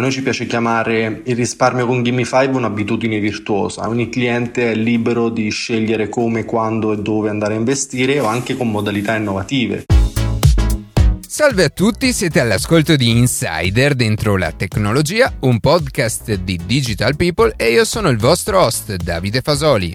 A noi ci piace chiamare il risparmio con Gimme 5 un'abitudine virtuosa. Ogni cliente è libero di scegliere come, quando e dove andare a investire o anche con modalità innovative. Salve a tutti, siete all'ascolto di Insider dentro la tecnologia, un podcast di Digital People e io sono il vostro host Davide Fasoli.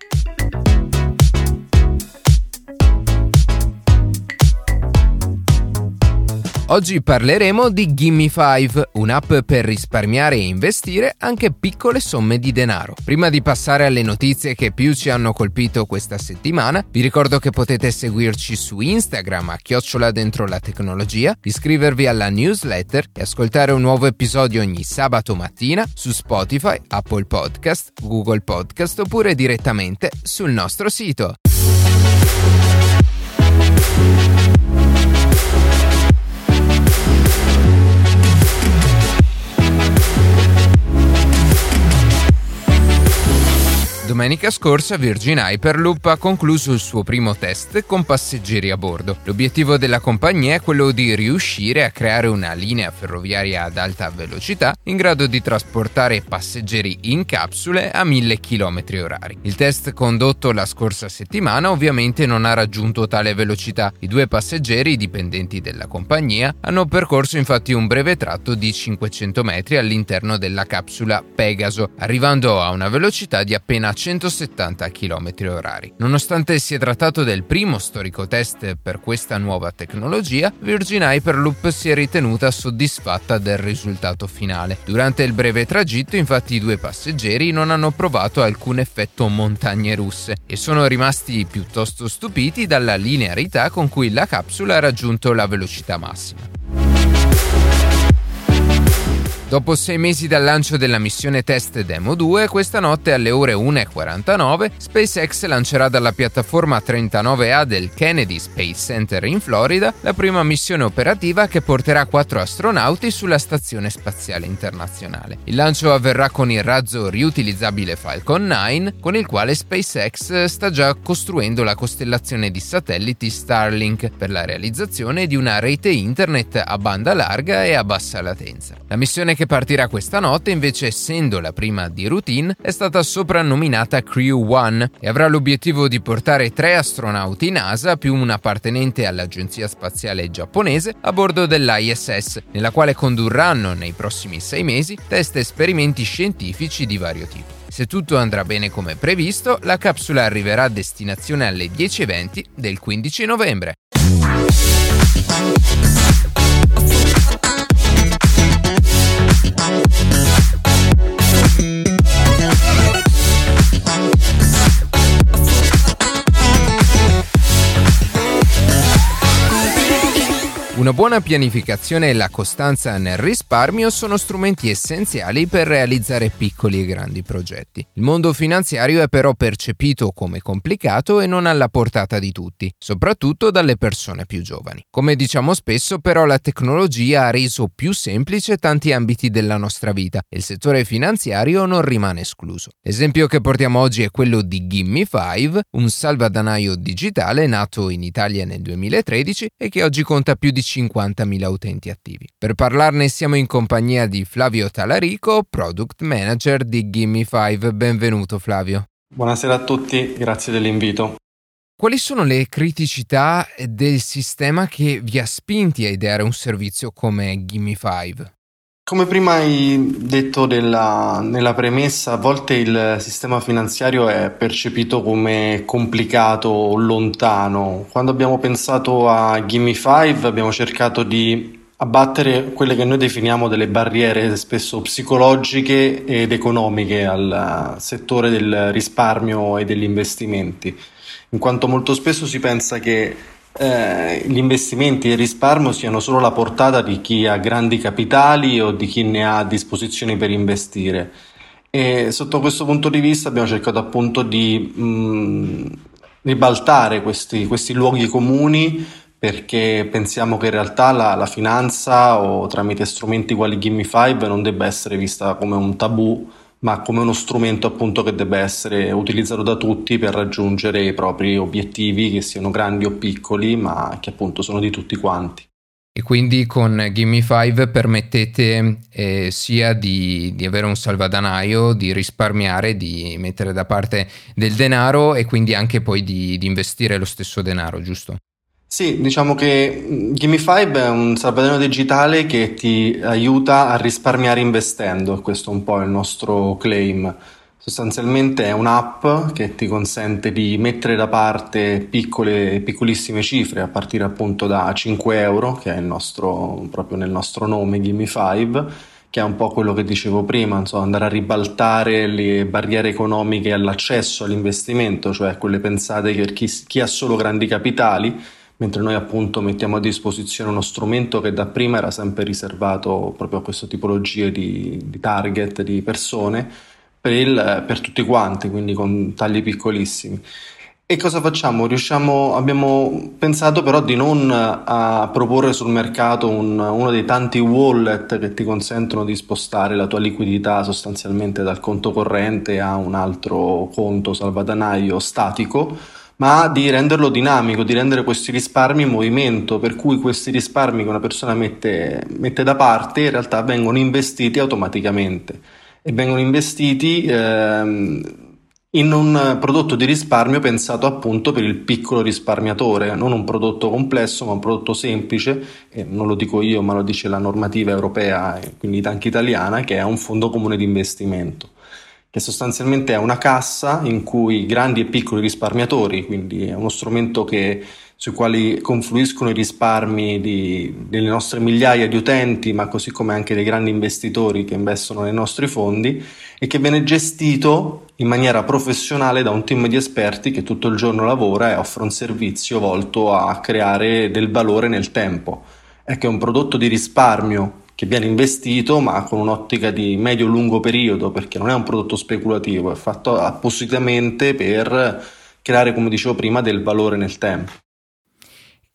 Oggi parleremo di Gimme 5, un'app per risparmiare e investire anche piccole somme di denaro. Prima di passare alle notizie che più ci hanno colpito questa settimana, vi ricordo che potete seguirci su Instagram a chiocciola dentro la tecnologia, iscrivervi alla newsletter e ascoltare un nuovo episodio ogni sabato mattina su Spotify, Apple Podcast, Google Podcast oppure direttamente sul nostro sito. Domenica scorsa Virgin Hyperloop ha concluso il suo primo test con passeggeri a bordo. L'obiettivo della compagnia è quello di riuscire a creare una linea ferroviaria ad alta velocità in grado di trasportare passeggeri in capsule a 1000 km h Il test condotto la scorsa settimana ovviamente non ha raggiunto tale velocità. I due passeggeri dipendenti della compagnia hanno percorso infatti un breve tratto di 500 metri all'interno della capsula Pegaso, arrivando a una velocità di appena 170 km h Nonostante sia trattato del primo storico test per questa nuova tecnologia, Virgin Hyperloop si è ritenuta soddisfatta del risultato finale. Durante il breve tragitto, infatti, i due passeggeri non hanno provato alcun effetto montagne russe e sono rimasti piuttosto stupiti dalla linearità con cui la capsula ha raggiunto la velocità massima. Dopo sei mesi dal lancio della missione test Demo 2, questa notte alle ore 1.49 SpaceX lancerà dalla piattaforma 39A del Kennedy Space Center in Florida la prima missione operativa che porterà quattro astronauti sulla Stazione Spaziale Internazionale. Il lancio avverrà con il razzo riutilizzabile Falcon 9, con il quale SpaceX sta già costruendo la costellazione di satelliti Starlink per la realizzazione di una rete internet a banda larga e a bassa latenza. La missione che partirà questa notte, invece essendo la prima di routine, è stata soprannominata Crew One e avrà l'obiettivo di portare tre astronauti NASA più un appartenente all'Agenzia Spaziale Giapponese a bordo dell'ISS, nella quale condurranno nei prossimi sei mesi test e esperimenti scientifici di vario tipo. Se tutto andrà bene come previsto, la capsula arriverà a destinazione alle 10.20 del 15 novembre. Una buona pianificazione e la costanza nel risparmio sono strumenti essenziali per realizzare piccoli e grandi progetti. Il mondo finanziario è però percepito come complicato e non alla portata di tutti, soprattutto dalle persone più giovani. Come diciamo spesso, però la tecnologia ha reso più semplice tanti ambiti della nostra vita e il settore finanziario non rimane escluso. L'esempio che portiamo oggi è quello di Gimme 5, un salvadanaio digitale nato in Italia nel 2013 e che oggi conta più di 50.000 utenti attivi. Per parlarne siamo in compagnia di Flavio Talarico, Product Manager di Gimme5. Benvenuto Flavio. Buonasera a tutti, grazie dell'invito. Quali sono le criticità del sistema che vi ha spinti a ideare un servizio come Gimme5? Come prima hai detto della, nella premessa, a volte il sistema finanziario è percepito come complicato o lontano. Quando abbiamo pensato a Gimme 5 abbiamo cercato di abbattere quelle che noi definiamo delle barriere spesso psicologiche ed economiche al settore del risparmio e degli investimenti, in quanto molto spesso si pensa che eh, gli investimenti e il risparmio siano solo la portata di chi ha grandi capitali o di chi ne ha a disposizione per investire. E sotto questo punto di vista abbiamo cercato appunto di mh, ribaltare questi, questi luoghi comuni perché pensiamo che in realtà la, la, finanza o tramite strumenti quali Gimme 5 non debba essere vista come un tabù ma come uno strumento appunto che deve essere utilizzato da tutti per raggiungere i propri obiettivi, che siano grandi o piccoli, ma che appunto sono di tutti quanti. E quindi con Gimme 5 permettete eh, sia di, di, avere un salvadanaio, di risparmiare, di mettere da parte del denaro e quindi anche poi di, di investire lo stesso denaro, giusto? Sì, diciamo che Gimme 5 è un salvadanaio digitale che ti aiuta a risparmiare investendo, questo è un po' il nostro claim. Sostanzialmente è un'app che ti consente di mettere da parte piccole, piccolissime cifre a partire appunto da 5 euro, che è nostro, proprio nel nostro nome Gimme5, che è un po' quello che dicevo prima, insomma, andare a ribaltare le barriere economiche all'accesso all'investimento, cioè quelle pensate per chi, chi ha solo grandi capitali, mentre noi appunto mettiamo a disposizione uno strumento che da prima era sempre riservato proprio a questa tipologia di, di target, di persone per, il, per tutti quanti, quindi con tagli piccolissimi. E cosa facciamo? Riusciamo, abbiamo pensato però di non a proporre sul mercato un, uno dei tanti wallet che ti consentono di spostare la tua liquidità sostanzialmente dal conto corrente a un altro conto salvadanaio statico, ma di renderlo dinamico, di rendere questi risparmi in movimento, per cui questi risparmi che una persona mette, mette da parte in realtà vengono investiti automaticamente. E vengono investiti ehm, in un prodotto di risparmio pensato appunto per il piccolo risparmiatore, non un prodotto complesso ma un prodotto semplice, e non lo dico io ma lo dice la normativa europea e quindi anche italiana, che è un fondo comune di investimento che sostanzialmente è una cassa in cui grandi e piccoli risparmiatori, quindi è uno strumento che sui quali confluiscono i risparmi di, delle nostre migliaia di utenti, ma così come anche dei grandi investitori che investono nei nostri fondi e che viene gestito in maniera professionale da un team di esperti che tutto il giorno lavora e offre un servizio volto a creare del valore nel tempo. È che è un prodotto di risparmio che viene investito ma con un'ottica di medio-lungo periodo perché non è un prodotto speculativo, è fatto appositamente per creare, come dicevo prima, del valore nel tempo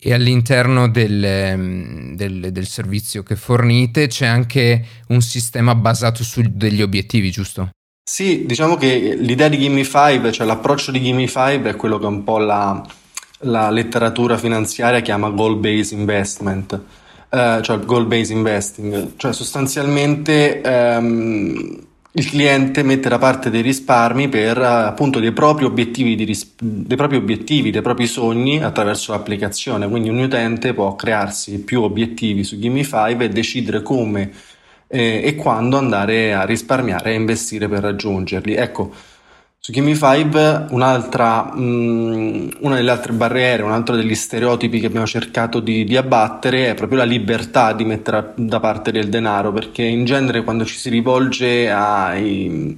e all'interno del, ehm, del, del, servizio che fornite c'è anche un sistema basato su degli obiettivi, giusto? Sì, diciamo che l'idea di Gimme 5, cioè l'approccio di Gimme 5 è quello che un po' la, la letteratura finanziaria chiama goal-based investment, eh, cioè goal-based investing, cioè sostanzialmente ehm, il cliente mette da parte dei risparmi per appunto dei propri obiettivi, ris- dei propri obiettivi, dei propri sogni attraverso l'applicazione. Quindi un utente può crearsi più obiettivi su Gimme5 e decidere come eh, e quando andare a risparmiare e investire per raggiungerli. Ecco, su Gimme 5 un'altra, mh, una delle altre barriere, un altro degli stereotipi che abbiamo cercato di, di, abbattere è proprio la libertà di mettere da parte del denaro, perché in genere quando ci si rivolge ai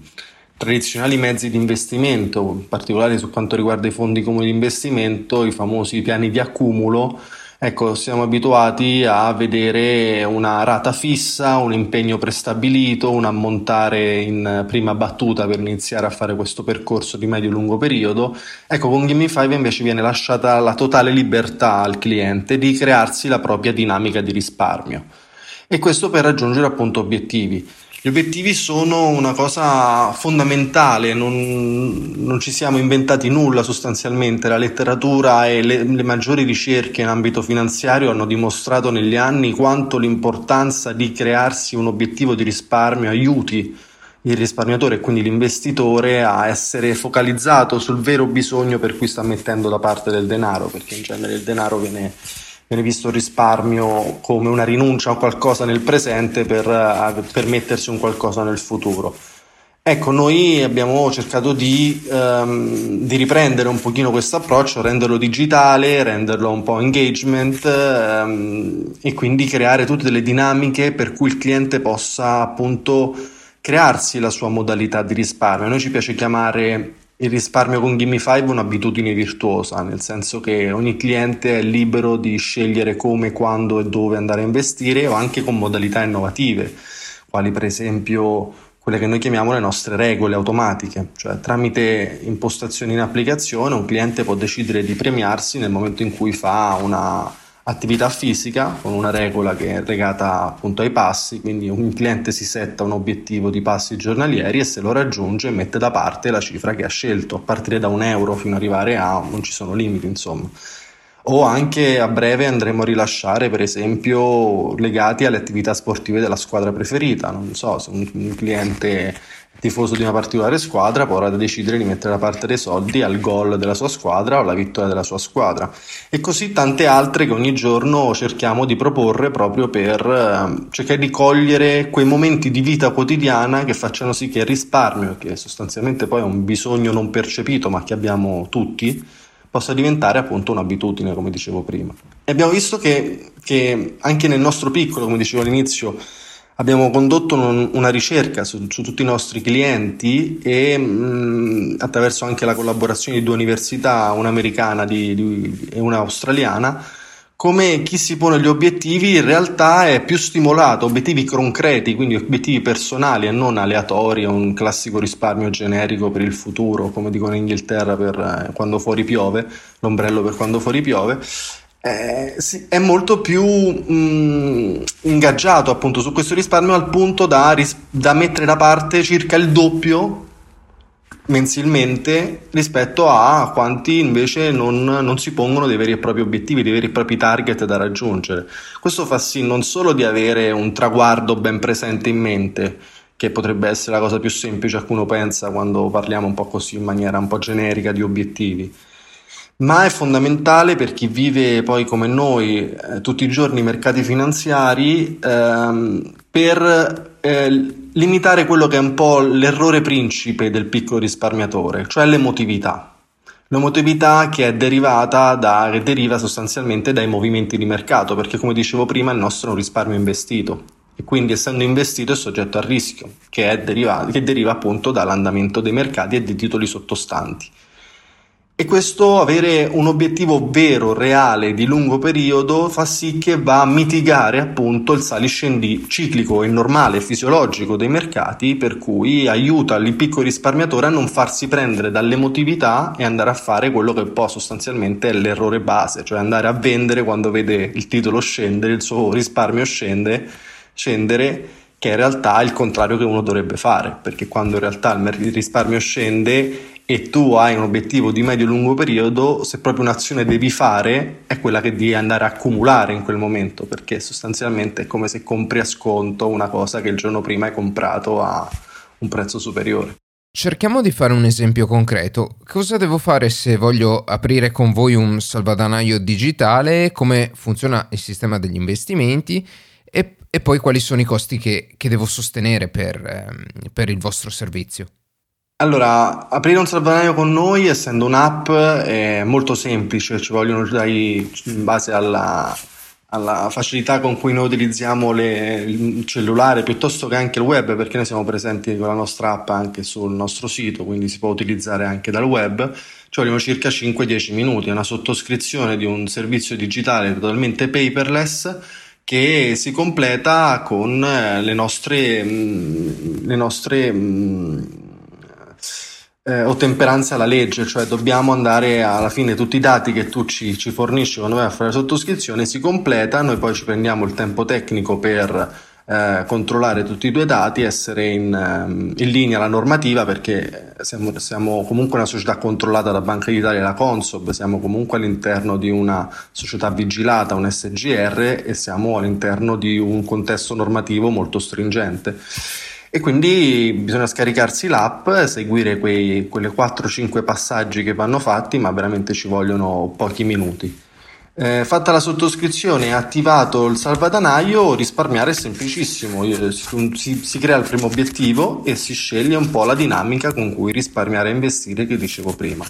tradizionali mezzi di investimento, in particolare su quanto riguarda i fondi comuni di investimento, i famosi piani di accumulo, Ecco, siamo abituati a vedere una rata fissa, un impegno prestabilito, un ammontare in prima battuta per iniziare a fare questo percorso di medio-lungo periodo. Ecco, con Gamify invece viene lasciata la totale libertà al cliente di crearsi la propria dinamica di risparmio. E questo per raggiungere appunto obiettivi. Gli obiettivi sono una cosa fondamentale, non, non, ci siamo inventati nulla sostanzialmente, la letteratura e le, le, maggiori ricerche in ambito finanziario hanno dimostrato negli anni quanto l'importanza di crearsi un obiettivo di risparmio aiuti il risparmiatore e quindi l'investitore a essere focalizzato sul vero bisogno per cui sta mettendo da parte del denaro, perché in genere il denaro viene viene visto il risparmio come una rinuncia a qualcosa nel presente per, uh, per mettersi un qualcosa nel futuro. Ecco, noi abbiamo cercato di, um, di riprendere un pochino questo approccio, renderlo digitale, renderlo un po' engagement um, e quindi creare tutte delle dinamiche per cui il cliente possa appunto crearsi la sua modalità di risparmio. A noi ci piace chiamare il risparmio con Gimme5 è un'abitudine virtuosa, nel senso che ogni cliente è libero di scegliere come, quando e dove andare a investire o anche con modalità innovative, quali per esempio quelle che noi chiamiamo le nostre regole automatiche, cioè tramite impostazioni in applicazione un cliente può decidere di premiarsi nel momento in cui fa una attività fisica con una regola che è legata appunto ai passi, quindi un cliente si setta un obiettivo di passi giornalieri e se lo raggiunge mette da parte la cifra che ha scelto, a partire da un euro fino ad arrivare a non ci sono limiti insomma. o anche a breve andremo a rilasciare per esempio legati alle attività sportive della squadra preferita, non so se un, cliente tifoso di una particolare squadra potrà decidere di mettere da parte dei soldi al gol della sua squadra o alla vittoria della sua squadra e così tante altre che ogni giorno cerchiamo di proporre proprio per eh, cercare di cogliere quei momenti di vita quotidiana che facciano sì che il risparmio, che sostanzialmente poi è un bisogno non percepito ma che abbiamo tutti, possa diventare appunto un'abitudine, come dicevo prima. E abbiamo visto che, che anche nel nostro piccolo, come dicevo all'inizio, Abbiamo condotto un, una ricerca su, su, tutti i nostri clienti e mh, attraverso anche la collaborazione di due università, un'americana di, di, e una australiana, come chi si pone gli obiettivi in realtà è più stimolato, obiettivi concreti, quindi obiettivi personali e non aleatori, un classico risparmio generico per il futuro, come dicono in Inghilterra per eh, quando fuori piove, l'ombrello per quando fuori piove eh, sì, è molto più mh, mm, ingaggiato appunto su questo risparmio al punto da, ris- da mettere da parte circa il doppio mensilmente rispetto a quanti invece non, non, si pongono dei veri e propri obiettivi, dei veri e propri target da raggiungere. Questo fa sì non solo di avere un traguardo ben presente in mente, che potrebbe essere la cosa più semplice a cui uno pensa quando parliamo un po' così in maniera un po' generica di obiettivi, ma è fondamentale per chi vive poi come noi eh, tutti i giorni i mercati finanziari ehm, per eh, limitare quello che è un po' l'errore principe del piccolo risparmiatore, cioè l'emotività. L'emotività che è derivata da, che deriva sostanzialmente dai movimenti di mercato, perché come dicevo prima il nostro è un risparmio investito e quindi essendo investito è soggetto al rischio che, deriva, che deriva appunto dall'andamento dei mercati e dei titoli sottostanti. E questo avere un obiettivo vero, reale, di lungo periodo fa sì che va a mitigare appunto il saliscendi ciclico e normale, fisiologico dei mercati, per cui aiuta il piccolo risparmiatore a non farsi prendere dall'emotività e andare a fare quello che poi sostanzialmente è l'errore base, cioè andare a vendere quando vede il titolo scendere, il suo risparmio scende, scendere che in realtà è il contrario che uno dovrebbe fare, perché quando in realtà il risparmio scende e tu hai un obiettivo di medio-lungo periodo, se proprio un'azione devi fare è quella che devi andare a accumulare in quel momento, perché sostanzialmente è come se compri a sconto una cosa che il giorno prima hai comprato a un prezzo superiore. Cerchiamo di fare un esempio concreto. Cosa devo fare se voglio aprire con voi un salvadanaio digitale? Come funziona il sistema degli investimenti? E, e poi quali sono i costi che, che devo sostenere per, eh, per il vostro servizio? Allora, aprire un salvadanaio con noi, essendo un'app, è molto semplice, ci vogliono dai, in base alla, alla facilità con cui noi utilizziamo le, il cellulare piuttosto che anche il web, perché noi siamo presenti con la nostra app anche sul nostro sito, quindi si può utilizzare anche dal web. Ci vogliono circa 5-10 minuti, è una sottoscrizione di un servizio digitale totalmente paperless che si completa con le nostre, le nostre eh, ottemperanza alla legge, cioè dobbiamo andare alla fine tutti i dati che tu ci, ci fornisci quando vai a fare la sottoscrizione si completa, noi poi ci prendiamo il tempo tecnico per eh, controllare tutti i tuoi dati, essere in, ehm, in linea alla normativa perché siamo, siamo, comunque una società controllata da Banca d'Italia e la Consob, siamo comunque all'interno di una società vigilata, un SGR e siamo all'interno di un contesto normativo molto stringente e quindi bisogna scaricarsi l'app, seguire quei, quelle 4-5 passaggi che vanno fatti, ma veramente ci vogliono pochi minuti. Eh, fatta la sottoscrizione e attivato il salvadanaio, risparmiare è semplicissimo, si, si, crea il primo obiettivo e si sceglie un po' la dinamica con cui risparmiare e investire che dicevo prima.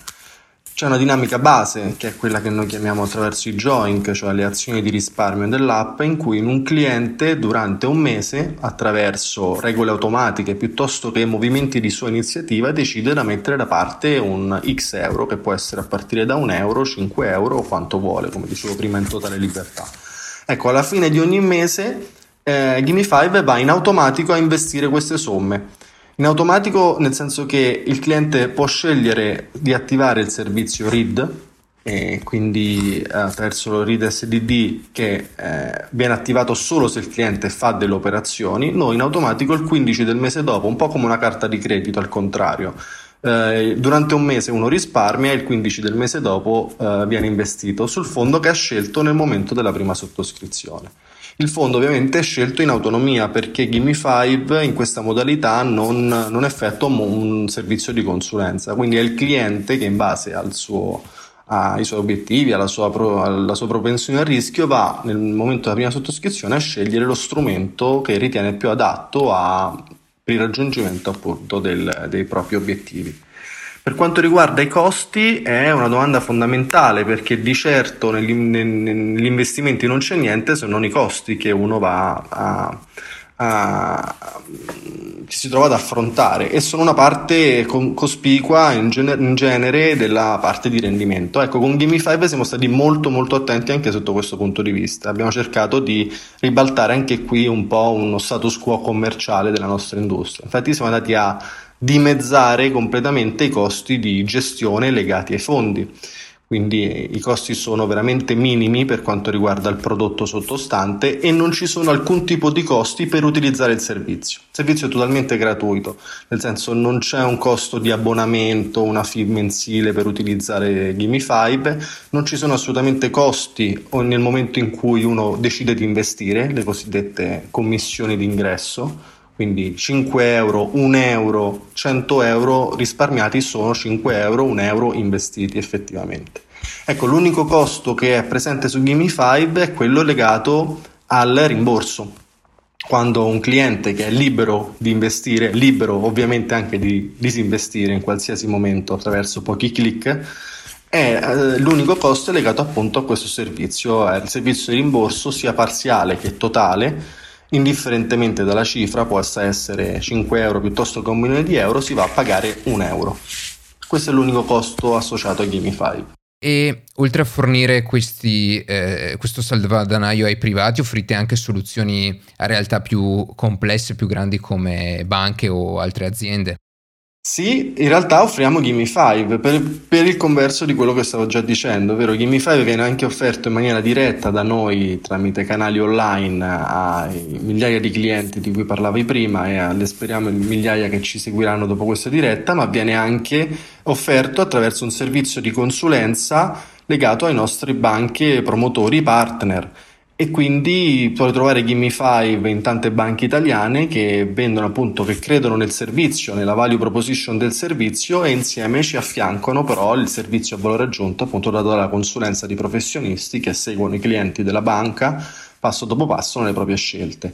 C'è una dinamica base, che è quella che noi chiamiamo attraverso i joink, cioè le azioni di risparmio dell'app, in cui un cliente durante un mese, attraverso regole automatiche piuttosto che movimenti di sua iniziativa, decide da mettere da parte un X euro, che può essere a partire da un euro, 5 euro o quanto vuole, come dicevo prima, in totale libertà. Ecco, alla fine di ogni mese eh, Gimme5 va in automatico a investire queste somme in automatico nel senso che il cliente può scegliere di attivare il servizio RID, e quindi attraverso il RID SDD che eh, viene attivato solo se il cliente fa delle operazioni, noi in automatico il 15 del mese dopo, un po' come una carta di credito al contrario, Eh, durante un mese uno risparmia e il 15 del mese dopo eh, viene investito sul fondo che ha scelto nel momento della prima sottoscrizione. Il fondo ovviamente è scelto in autonomia perché Gimme5 in questa modalità non, non effettua un servizio di consulenza, quindi è il cliente che in base al suo, ai suoi obiettivi, alla sua, alla sua propensione al rischio, va nel momento della prima sottoscrizione a scegliere lo strumento che ritiene più adatto a, per il raggiungimento appunto del, dei propri obiettivi. Per quanto riguarda i costi è una domanda fondamentale perché di certo negli, negli investimenti non c'è niente se non i costi che uno va a, a, che si trova ad affrontare e sono una parte cospicua in, gener- in, genere della parte di rendimento. Ecco, con Gamify siamo stati molto molto attenti anche sotto questo punto di vista. Abbiamo cercato di ribaltare anche qui un po' uno status quo commerciale della nostra industria. Infatti siamo andati a dimezzare completamente i costi di gestione legati ai fondi. Quindi i costi sono veramente minimi per quanto riguarda il prodotto sottostante e non ci sono alcun tipo di costi per utilizzare il servizio. Il servizio è totalmente gratuito, nel senso non c'è un costo di abbonamento, una fee mensile per utilizzare Gimme5, non ci sono assolutamente costi nel momento in cui uno decide di investire, le cosiddette commissioni d'ingresso quindi 5 euro, 1 euro, 100 euro risparmiati sono 5 euro, 1 euro investiti effettivamente. Ecco, l'unico costo che è presente su Gimme5 è quello legato al rimborso. Quando un cliente che è libero di investire, libero ovviamente anche di disinvestire in qualsiasi momento attraverso pochi clic, è, eh, l'unico costo è legato appunto a questo servizio, il servizio di rimborso sia parziale che totale indifferentemente dalla cifra, possa essere 5 euro piuttosto che un milione di euro, si va a pagare un euro. Questo è l'unico costo associato a Gamify. E oltre a fornire questi, eh, questo salvadanaio ai privati, offrite anche soluzioni a realtà più complesse, più grandi come banche o altre aziende? Sì, in realtà offriamo Gimme5 per, per, il converso di quello che stavo già dicendo, ovvero Gimme5 viene anche offerto in maniera diretta da noi tramite canali online ai migliaia di clienti di cui parlavi prima e alle speriamo migliaia che ci seguiranno dopo questa diretta, ma viene anche offerto attraverso un servizio di consulenza legato ai nostri banche promotori partner e quindi puoi trovare Gimme5 in tante banche italiane che vendono appunto, che credono nel servizio, nella value proposition del servizio e insieme ci affiancano però il servizio a valore aggiunto appunto dato dalla consulenza di professionisti che seguono i clienti della banca passo dopo passo nelle proprie scelte.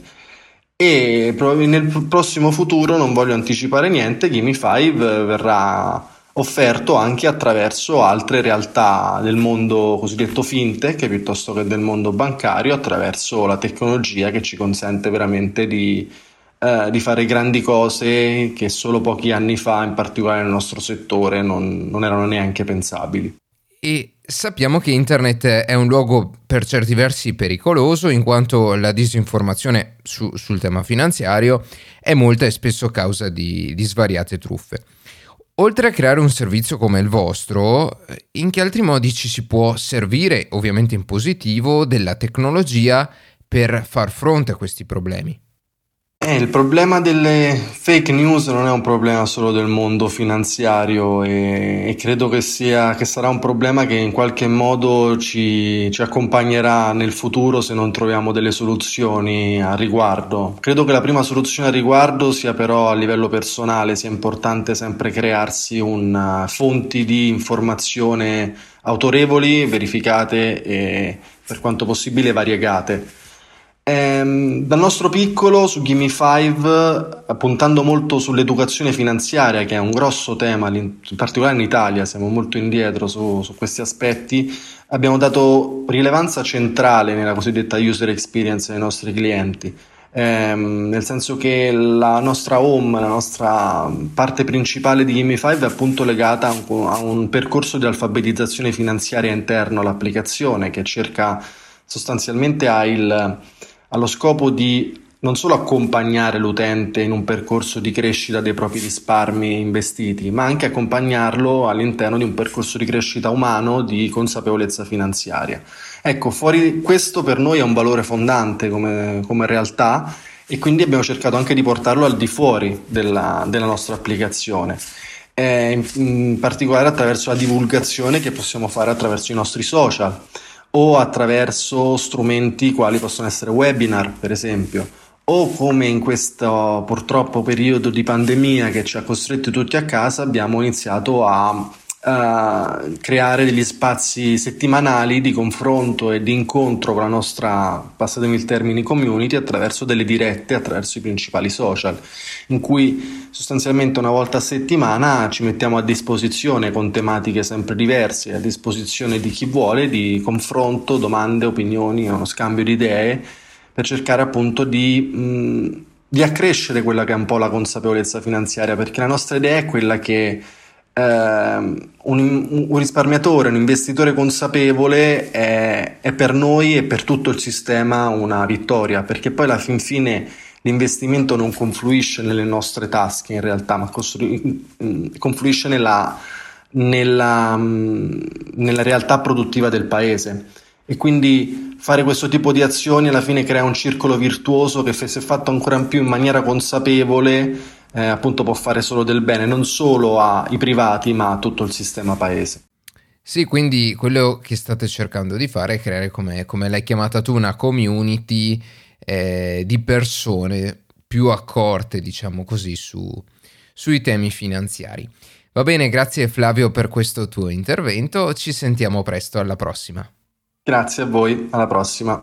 E nel prossimo futuro, non voglio anticipare niente, Gimme5 verrà offerto anche attraverso altre realtà del mondo cosiddetto fintech piuttosto che del mondo bancario attraverso la tecnologia che ci consente veramente di, eh, di fare grandi cose che solo pochi anni fa in particolare nel nostro settore non, non erano neanche pensabili. E sappiamo che internet è un luogo per certi versi pericoloso in quanto la disinformazione su, sul tema finanziario è molta e spesso causa di, di svariate truffe. Oltre a creare un servizio come il vostro, in che altri modi ci si può servire, ovviamente in positivo, della tecnologia per far fronte a questi problemi? Eh, il problema delle fake news non è un problema solo del mondo finanziario e, e credo che, sia, che sarà un problema che in qualche modo ci, ci, accompagnerà nel futuro se non troviamo delle soluzioni a riguardo. Credo che la prima soluzione a riguardo sia però a livello personale, sia importante sempre crearsi una, fonti di informazione autorevoli, verificate e per quanto possibile variegate Ehm, dal nostro piccolo su Gimme5, puntando molto sull'educazione finanziaria, che è un grosso tema, in particolare in Italia, siamo molto indietro su, su questi aspetti, abbiamo dato rilevanza centrale nella cosiddetta user experience dei nostri clienti. Ehm, nel senso che la nostra home, la nostra parte principale di Gimme5 è appunto legata a un, a un percorso di alfabetizzazione finanziaria interno all'applicazione che cerca sostanzialmente ha il allo scopo di non solo accompagnare l'utente in un percorso di crescita dei propri risparmi investiti, ma anche accompagnarlo all'interno di un percorso di crescita umano di consapevolezza finanziaria. Ecco, fuori questo per noi è un valore fondante come, come realtà e quindi abbiamo cercato anche di portarlo al di fuori della, della nostra applicazione. eh, in particolare attraverso la divulgazione che possiamo fare attraverso i nostri social o attraverso strumenti quali possono essere webinar, per esempio, o come in questo purtroppo periodo di pandemia che ci ha costretti tutti a casa, abbiamo iniziato a Uh, creare degli spazi settimanali di confronto e di incontro con la nostra, passatemi il termine, community attraverso delle dirette, attraverso i principali social, in cui sostanzialmente una volta a settimana ci mettiamo a disposizione con tematiche sempre diverse, a disposizione di chi vuole, di confronto, domande, opinioni, uno scambio di idee, per cercare appunto di... Mh, di accrescere quella che è un po' la consapevolezza finanziaria, perché la nostra idea è quella che un, un, risparmiatore, un investitore consapevole è, è, per noi e per tutto il sistema una vittoria, perché poi alla fin fine l'investimento non confluisce nelle nostre tasche in realtà, ma costru- confluisce nella, nella, nella realtà produttiva del paese. E quindi fare questo tipo di azioni alla fine crea un circolo virtuoso che se fatto ancora più in maniera consapevole eh, appunto può fare solo del bene non solo ai privati ma a tutto il sistema paese. Sì, quindi quello che state cercando di fare è creare, come, come l'hai chiamata tu, una community eh, di persone più accorte, diciamo così, su, sui temi finanziari. Va bene, grazie Flavio per questo tuo intervento, ci sentiamo presto, alla prossima. Grazie a voi, alla prossima.